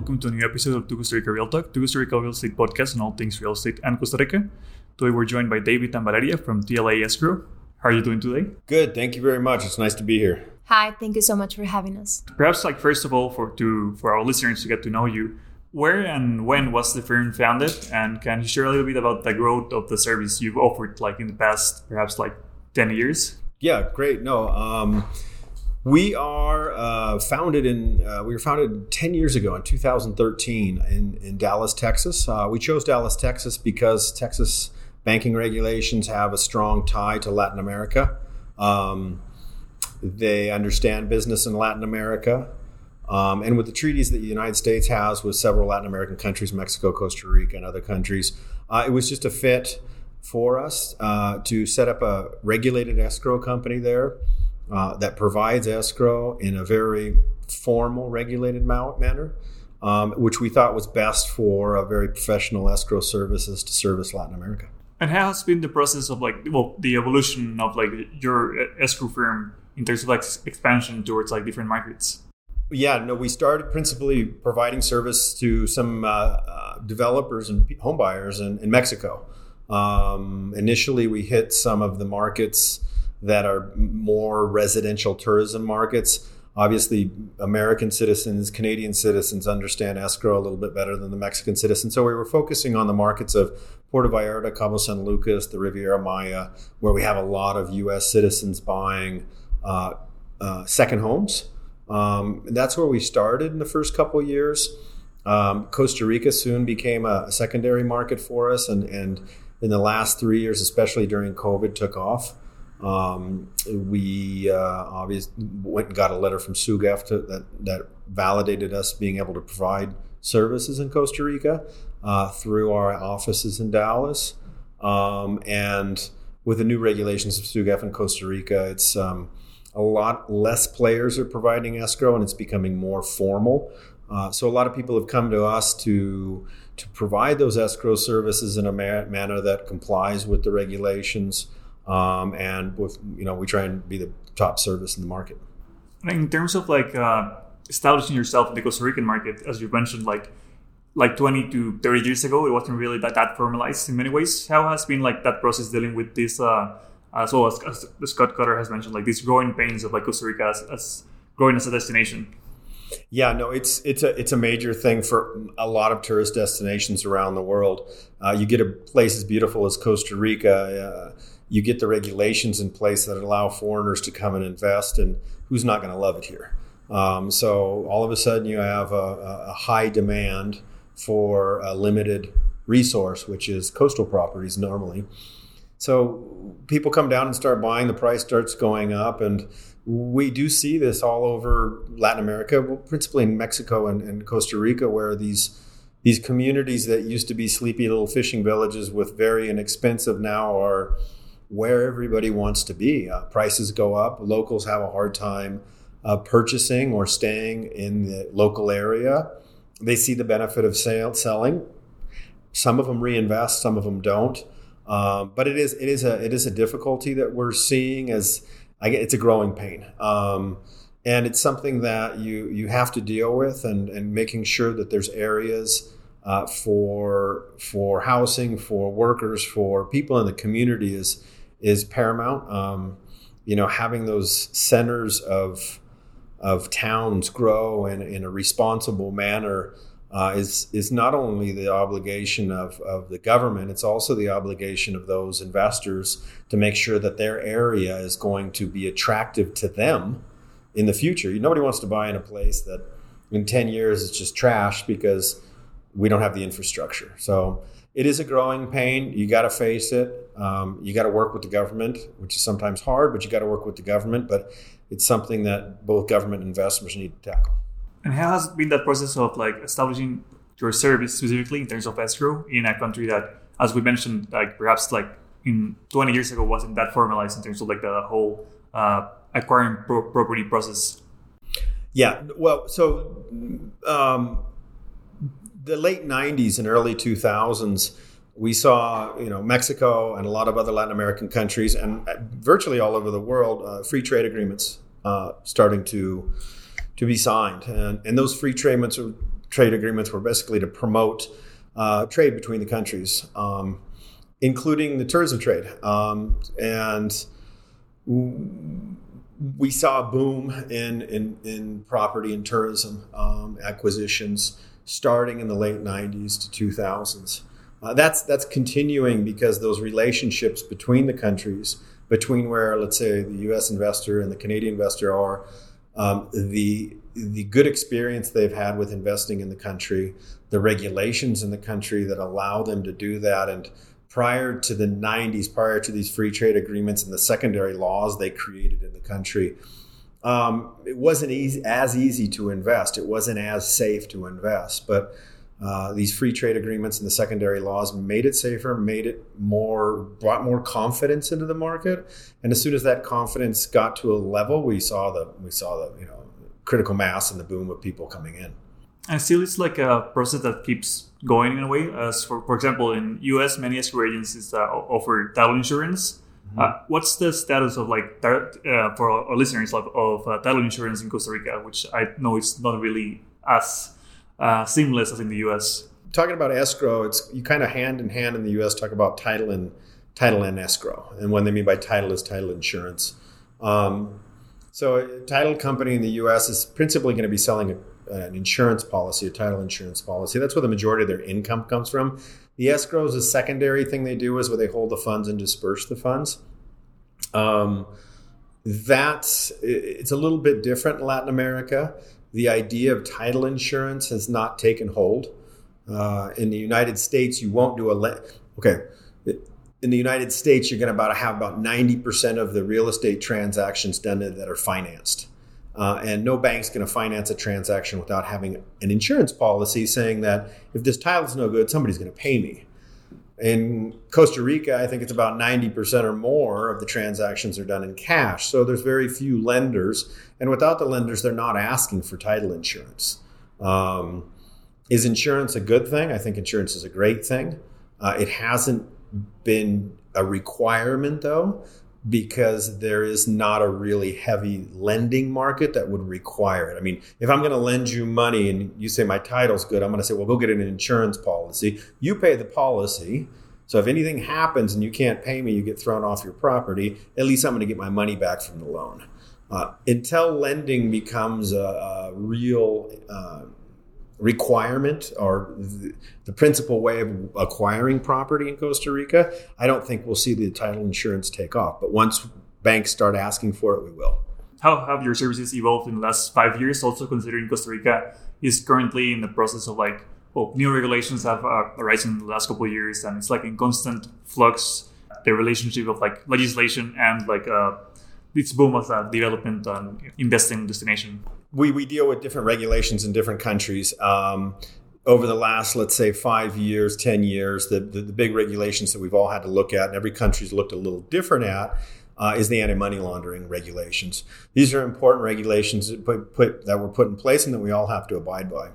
welcome to a new episode of To Costa Rica Real Talk, To Costa Rica Real Estate Podcast on all things real estate and Costa Rica. Today we're joined by David and Valeria from TLA Escrow. How are you doing today? Good, thank you very much. It's nice to be here. Hi, thank you so much for having us. Perhaps, like first of all, for to for our listeners to get to know you, where and when was the firm founded, and can you share a little bit about the growth of the service you've offered, like in the past, perhaps like ten years? Yeah, great. No, um, we are uh, founded in, uh, we were founded 10 years ago in 2013 in, in Dallas, Texas. Uh, we chose Dallas, Texas because Texas banking regulations have a strong tie to Latin America. Um, they understand business in Latin America. Um, and with the treaties that the United States has with several Latin American countries, Mexico, Costa Rica, and other countries, uh, it was just a fit for us uh, to set up a regulated escrow company there uh, that provides escrow in a very formal, regulated manner, um, which we thought was best for a very professional escrow services to service Latin America. And how has been the process of like, well, the evolution of like your escrow firm in terms of like expansion towards like different markets? Yeah, no, we started principally providing service to some uh, uh, developers and homebuyers in, in Mexico. Um, initially, we hit some of the markets that are more residential tourism markets. Obviously, American citizens, Canadian citizens understand escrow a little bit better than the Mexican citizens. So we were focusing on the markets of Puerto Vallarta, Cabo San Lucas, the Riviera Maya, where we have a lot of U.S. citizens buying uh, uh, second homes. Um, that's where we started in the first couple years. Um, Costa Rica soon became a, a, secondary market for us, and, and in the last three years, especially during COVID, took off. Um, we uh, obviously went and got a letter from SUGEF to, that that validated us being able to provide services in Costa Rica uh, through our offices in Dallas. Um, and with the new regulations of SUGEF in Costa Rica, it's um, a lot less players are providing escrow, and it's becoming more formal. Uh, so a lot of people have come to us to to provide those escrow services in a ma- manner that complies with the regulations. Um, and with you know we try and be the top service in the market. In terms of like uh, establishing yourself in the Costa Rican market, as you mentioned, like like 20 to 30 years ago, it wasn't really that, that formalized in many ways. How has been like that process dealing with this? Uh, as well as, as Scott Cutter has mentioned, like these growing pains of like Costa Rica as, as growing as a destination. Yeah, no, it's it's a it's a major thing for a lot of tourist destinations around the world. Uh, you get a place as beautiful as Costa Rica. Uh, you get the regulations in place that allow foreigners to come and invest, and who's not going to love it here? Um, so all of a sudden, you have a, a, high demand for a limited resource, which is coastal properties normally. So people come down and start buying. The price starts going up, and we do see this all over Latin America, principally in Mexico and, and Costa Rica, where these these communities that used to be sleepy little fishing villages with very inexpensive now are where everybody wants to be. Uh, prices go up. Locals have a hard time uh, purchasing or staying in the local area. They see the benefit of sale, selling. Some of them reinvest, some of them don't. Um, but it is it is a it is a difficulty that we're seeing as I, it's a growing pain. Um, and it's something that you you have to deal with and, and making sure that there's areas uh, for for housing for workers for people in the community is is paramount. Um, you know, having those centers of of towns grow in, in a responsible manner uh, is is not only the obligation of, of the government, it's also the obligation of those investors to make sure that their area is going to be attractive to them in the future. Nobody wants to buy in a place that in 10 years is just trash because we don't have the infrastructure. So it is a growing pain. You got to face it. Um, you got to work with the government, which is sometimes hard, but you got to work with the government. But it's something that both government and investors need to tackle. And how has been that process of like establishing your service specifically in terms of escrow in a country that, as we mentioned, like perhaps like in 20 years ago wasn't that formalized in terms of like the whole uh, acquiring pro- property process? Yeah, well, so um, the late 90s and early 2000s, we saw, you know, Mexico and a lot of other Latin American countries and virtually all over the world, uh, free trade agreements uh, starting to to be signed, and, and those free trade agreements trade agreements were basically to promote uh, trade between the countries, um, including the tourism trade. Um, and we saw a boom in, in, in property and tourism um, acquisitions starting in the late 90s to 2000s. Uh, that's that's continuing because those relationships between the countries, between where let's say the U.S. investor and the Canadian investor are, um, the the good experience they've had with investing in the country, the regulations in the country that allow them to do that, and prior to the 90s, prior to these free trade agreements and the secondary laws they created in the country, um, it wasn't easy, as easy to invest. It wasn't as safe to invest, but uh, these free trade agreements and the secondary laws made it safer, made it more, brought more confidence into the market. And as soon as that confidence got to a level, we saw the we saw the you know critical mass and the boom of people coming in. And still, it's like a process that keeps going in a way. As for for example, in U.S., many escrow agencies uh, offer title insurance. Mm-hmm. Uh, what's the status of like uh, for our listeners of, of uh, title insurance in Costa Rica, which I know it's not really as uh, seamless as in the U.S. Talking about escrow, it's you kind of hand in hand in the U.S. talk about title and title and escrow, and what they mean by title is title insurance. Um, so, a title company in the U.S. is principally going to be selling a, an insurance policy, a title insurance policy. That's where the majority of their income comes from. The escrow is a secondary thing they do, is where they hold the funds and disperse the funds. Um, that's it's a little bit different in Latin America the idea of title insurance has not taken hold. Uh, in the United States, you won't do a le- okay. In the United States, you're going to about have about 90% of the real estate transactions done that are financed. Uh, and no bank's going to finance a transaction without having an insurance policy saying that if this title is no good, somebody's going to pay me. In Costa Rica, I think it's about 90% or more of the transactions are done in cash. So there's very few lenders. And without the lenders, they're not asking for title insurance. Um, is insurance a good thing? I think insurance is a great thing. Uh, it hasn't been a requirement, though, because there is not a really heavy lending market that would require it. I mean, if I'm going to lend you money and you say my title's good, I'm going to say, well, go get an insurance policy. You pay the policy. So if anything happens and you can't pay me, you get thrown off your property, at least I'm going to get my money back from the loan. Uh, until lending becomes a, a real uh, requirement or the, principal way of acquiring property in Costa Rica, I don't think we'll see the title insurance take off. But once banks start asking for it, we will. How have your services evolved in the last five years? Also, considering Costa Rica is currently in the process of like, well, new regulations have uh, arisen in the last couple of years, and it's like in constant flux. The relationship of like legislation and like uh, its boom as a development and investing destination we, we deal with different regulations in different countries. Um, over the last, let's say, five years, 10 years, the, the, the, big regulations that we've all had to look at, and every country's looked a little different at, uh, is the anti money laundering regulations. These are important regulations that, put, put, that were put in place and that we all have to abide by.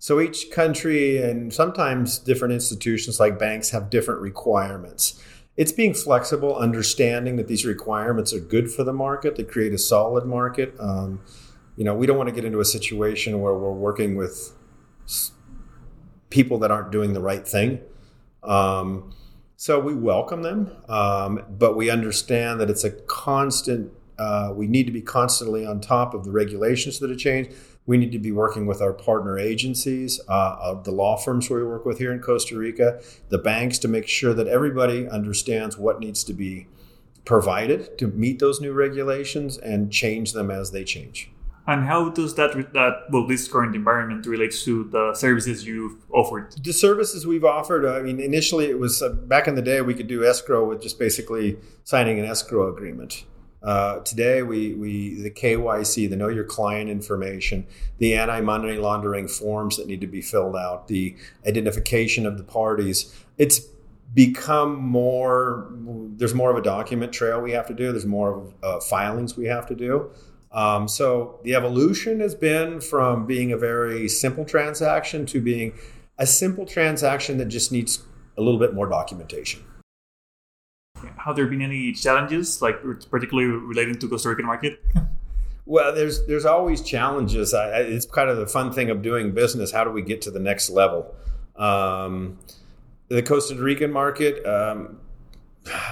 So each country and sometimes different institutions like banks have different requirements. It's being flexible, understanding that these requirements are good for the market, they create a solid market. Um, you know, we don't want to get into a situation where we're working with people that aren't doing the right thing. Um, so we welcome them, um, but we understand that it's a constant. Uh, we need to be constantly on top of the regulations that have changed. We need to be working with our partner agencies, uh, the law firms we work with here in Costa Rica, the banks to make sure that everybody understands what needs to be provided to meet those new regulations and change them as they change. And how does that that well this current environment relates to the services you've offered? The services we've offered. I mean, initially it was uh, back in the day we could do escrow with just basically signing an escrow agreement. Uh, today we we the KYC, the know your client information, the anti money laundering forms that need to be filled out, the identification of the parties. It's become more. There's more of a document trail we have to do. There's more of uh, filings we have to do. Um, so the evolution has been from being a very simple transaction to being a simple transaction that just needs a little bit more documentation. Have there been any challenges, like particularly relating to the Costa Rican market? Well, there's there's always challenges. I, it's kind of the fun thing of doing business. How do we get to the next level? Um, the Costa Rican market, um,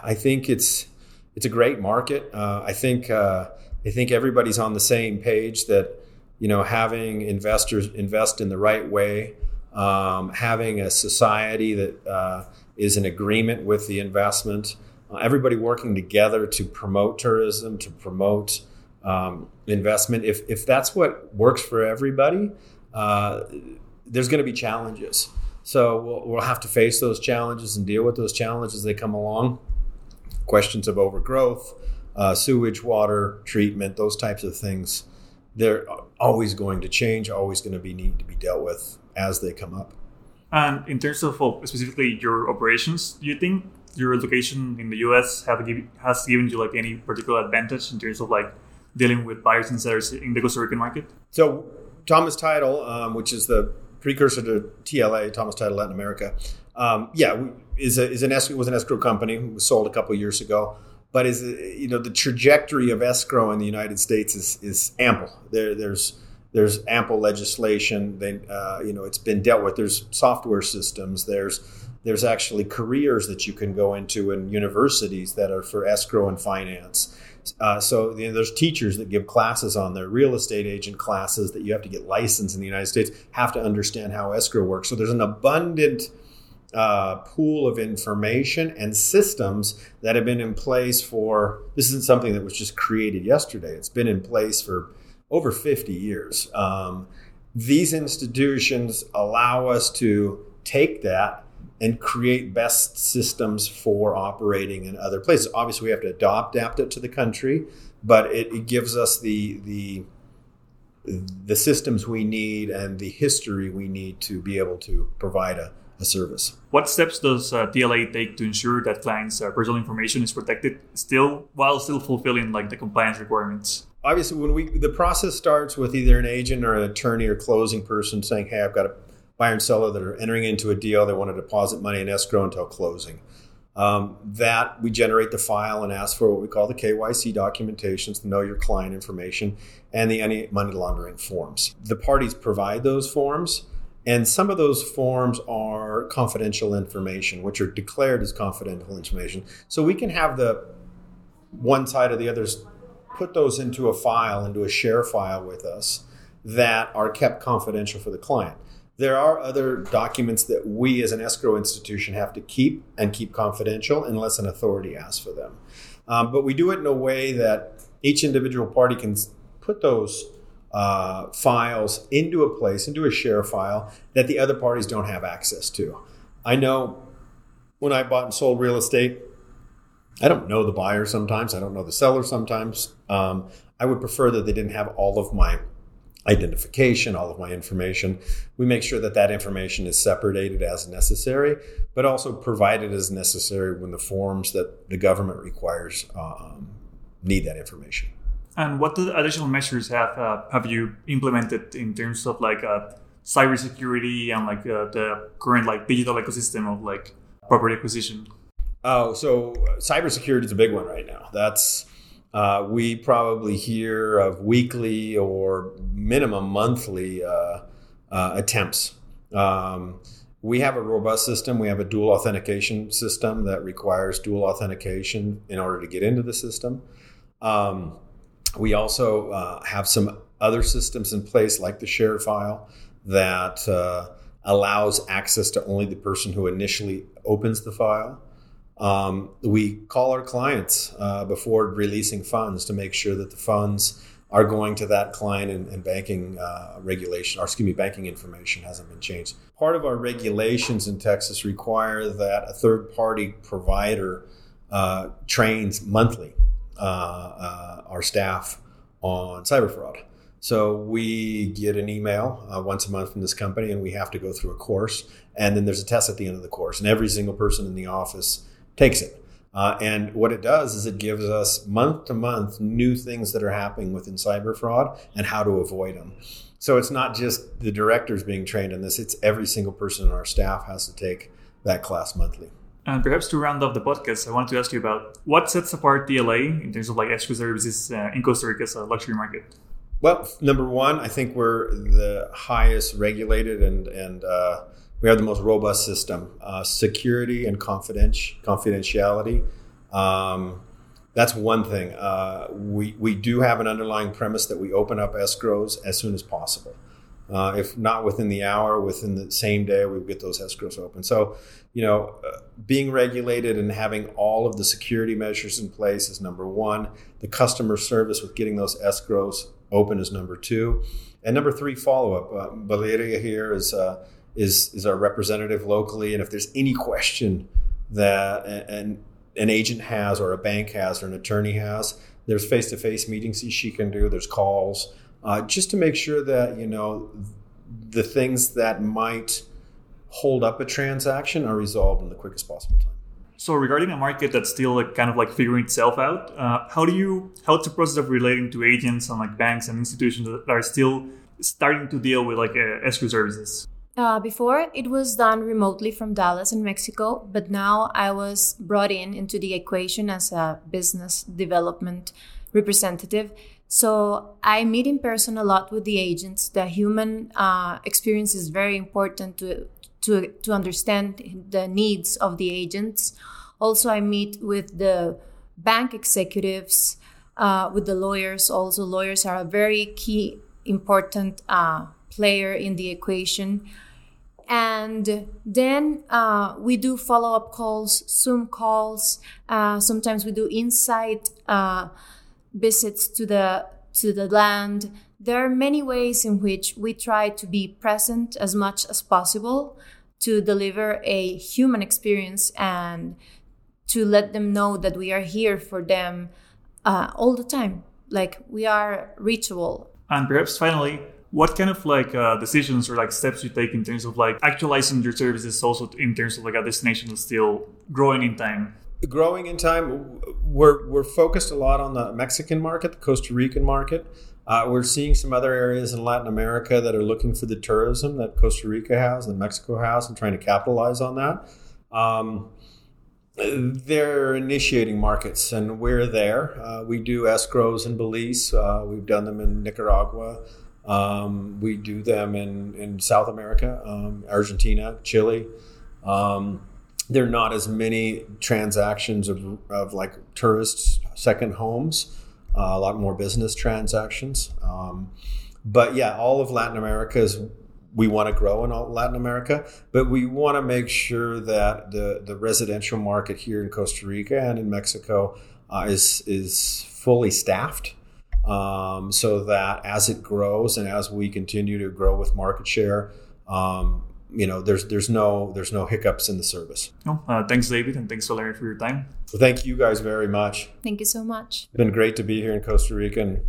I think it's it's a great market. Uh, I think uh, I think everybody's on the same page that you know having investors invest in the right way, um, having a society that uh, is in agreement with the investment, uh, everybody working together to promote tourism, to promote um, investment. If if that's what works for everybody, uh, there's going to be challenges. So we'll, we'll have to face those challenges and deal with those challenges as they come along. Questions of overgrowth, uh, sewage, water treatment, those types of things. They're always going to change, always going to be need to be dealt with as they come up. And in terms of specifically your operations, do you think your location in the U.S. have give, has given you like any particular advantage in terms of like dealing with buyers and sellers in the Costa Rican market? So Thomas Title, um, which is the precursor to TLA, Thomas Title Latin America, um, yeah, is a, is an escrow was an escrow company. was sold a couple years ago, but is you know the trajectory of escrow in the United States is is ample. There there's there's ample legislation. They, uh, you know, it's been dealt with. There's software systems. There's there's actually careers that you can go into in universities that are for escrow and finance. Uh, so you know, there's teachers that give classes on their real estate agent classes that you have to get licensed in the United States, have to understand how escrow works. So there's an abundant uh, pool of information and systems that have been in place for this isn't something that was just created yesterday. It's been in place for over 50 years. Um, these institutions allow us to take that and create best systems for operating in other places. Obviously, we have to adopt, adapt it to the country, but it, it gives us the the the systems we need and the history we need to be able to provide a, a service. What steps does uh, TLA take to ensure that clients' uh, personal information is protected still while still fulfilling like the compliance requirements? Obviously, when we the process starts with either an agent or an attorney or closing person saying, "Hey, I've got a buyer and seller that are entering into a deal. They want to deposit money in escrow until closing. Um, that we generate the file and ask for what we call the KYC documentations, the know your client information, and the anti money laundering forms. The parties provide those forms, and some of those forms are confidential information, which are declared as confidential information. So we can have the one side or the others put those into a file, into a share file with us that are kept confidential for the client. There are other documents that we as an escrow institution have to keep and keep confidential unless an authority asks for them. Um, but we do it in a way that each individual party can put those uh, files into a place, into a share file that the other parties don't have access to. I know when I bought and sold real estate, I don't know the buyer sometimes, I don't know the seller sometimes. Um, I would prefer that they didn't have all of my identification, all of my information. We make sure that that information is separated as necessary, but also provided as necessary when the forms that the government requires um, need that information. And what additional measures have uh, have you implemented in terms of like uh, cybersecurity and like uh, the current like digital ecosystem of like property acquisition? Oh, so cybersecurity is a big one right now. That's uh, we probably hear of weekly or minimum monthly uh, uh, attempts. Um, we have a robust system. We have a dual authentication system that requires dual authentication in order to get into the system. Um, we also uh, have some other systems in place, like the share file, that uh, allows access to only the person who initially opens the file. Um, we call our clients uh, before releasing funds to make sure that the funds are going to that client and, and banking uh, regulation, or excuse me, banking information hasn't been changed. Part of our regulations in Texas require that a third party provider uh, trains monthly our staff on cyber fraud. So we get an email uh, once a month from this company, and we have to go through a course. And then there's a test at the end of the course, and every single person in the office takes it. Uh, and what it does is it gives us month to month new things that are happening within cyber fraud and how to avoid them. So it's not just the directors being trained in this, it's every single person in our staff has to take that class monthly. And perhaps to round off the podcast, I wanted to ask you about what sets apart TLA in terms of like escrow services uh, in Costa Rica's uh, luxury market. Well, number one, I think we're the highest regulated and and uh, we have the most robust system, uh, security and confidenti- confidentiality. Um, that's one thing. Uh, we we do have an underlying premise that we open up escrows as soon as possible. Uh, if not within the hour, within the same day, we get those escrows open. So, you know, uh, being regulated and having all of the security measures in place is number one. The customer service with getting those escrows open is number two, and number three, follow up. Uh, Valeria here is uh, is is our representative locally, and if there's any question that an an agent has, or a bank has, or an attorney has, there's face to face meetings she can do. There's calls uh, just to make sure that you know the things that might hold up a transaction are resolved in the quickest possible time. So regarding a market that's still like kind of like figuring itself out, uh, how do you how's the process of relating to agents and like banks and institutions that are still starting to deal with like uh, escrow services? Uh, before it was done remotely from Dallas in Mexico, but now I was brought in into the equation as a business development representative so I meet in person a lot with the agents. The human uh, experience is very important to, to, to understand the needs of the agents. Also, I meet with the bank executives, uh, with the lawyers. Also, lawyers are a very key, important uh, player in the equation. And then uh, we do follow up calls, Zoom calls. Uh, sometimes we do insight uh, visits to the to the land. There are many ways in which we try to be present as much as possible to deliver a human experience and to let them know that we are here for them uh, all the time. Like we are reachable. And perhaps finally, what kind of like uh, decisions or like steps you take in terms of like actualizing your services also in terms of like a destination still growing in time growing in time. We're we're focused a lot on the Mexican market, the Costa Rican market. Uh, we're seeing some other areas in Latin America that are looking for the tourism that Costa Rica has and Mexico has, and trying to capitalize on that. Um, they're initiating markets, and we're there. Uh, we do escrows in Belize. Uh, we've done them in Nicaragua. Um, we do them in, in South America, um, Argentina, Chile. Um, there are not as many transactions of, of like tourists second homes uh, a lot more business transactions. Um, but yeah all of latin america is we want to grow in all latin america but we want to make sure that the, the residential market here in costa rica and in mexico uh, is is fully staffed um, so that as it grows and as we continue to grow with market share um, you know there's there's no there's no hiccups in the service. Oh, uh, thanks, David, and thanks, Valeria, for your time. Well, thank you guys very much. Thank you so much. It's been great to be here in Costa Rica and,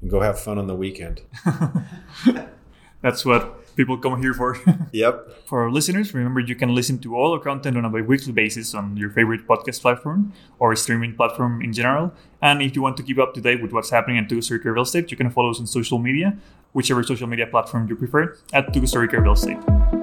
and go have fun on the weekend. That's what people come here for. yep. For our listeners, remember you can listen to all our content on a bi-weekly basis on your favorite podcast platform or streaming platform in general. And if you want to keep up to date with what's happening at Costa Rica Real Estate, you can follow us on social media, whichever social media platform you prefer, at Costa Rica Real Estate.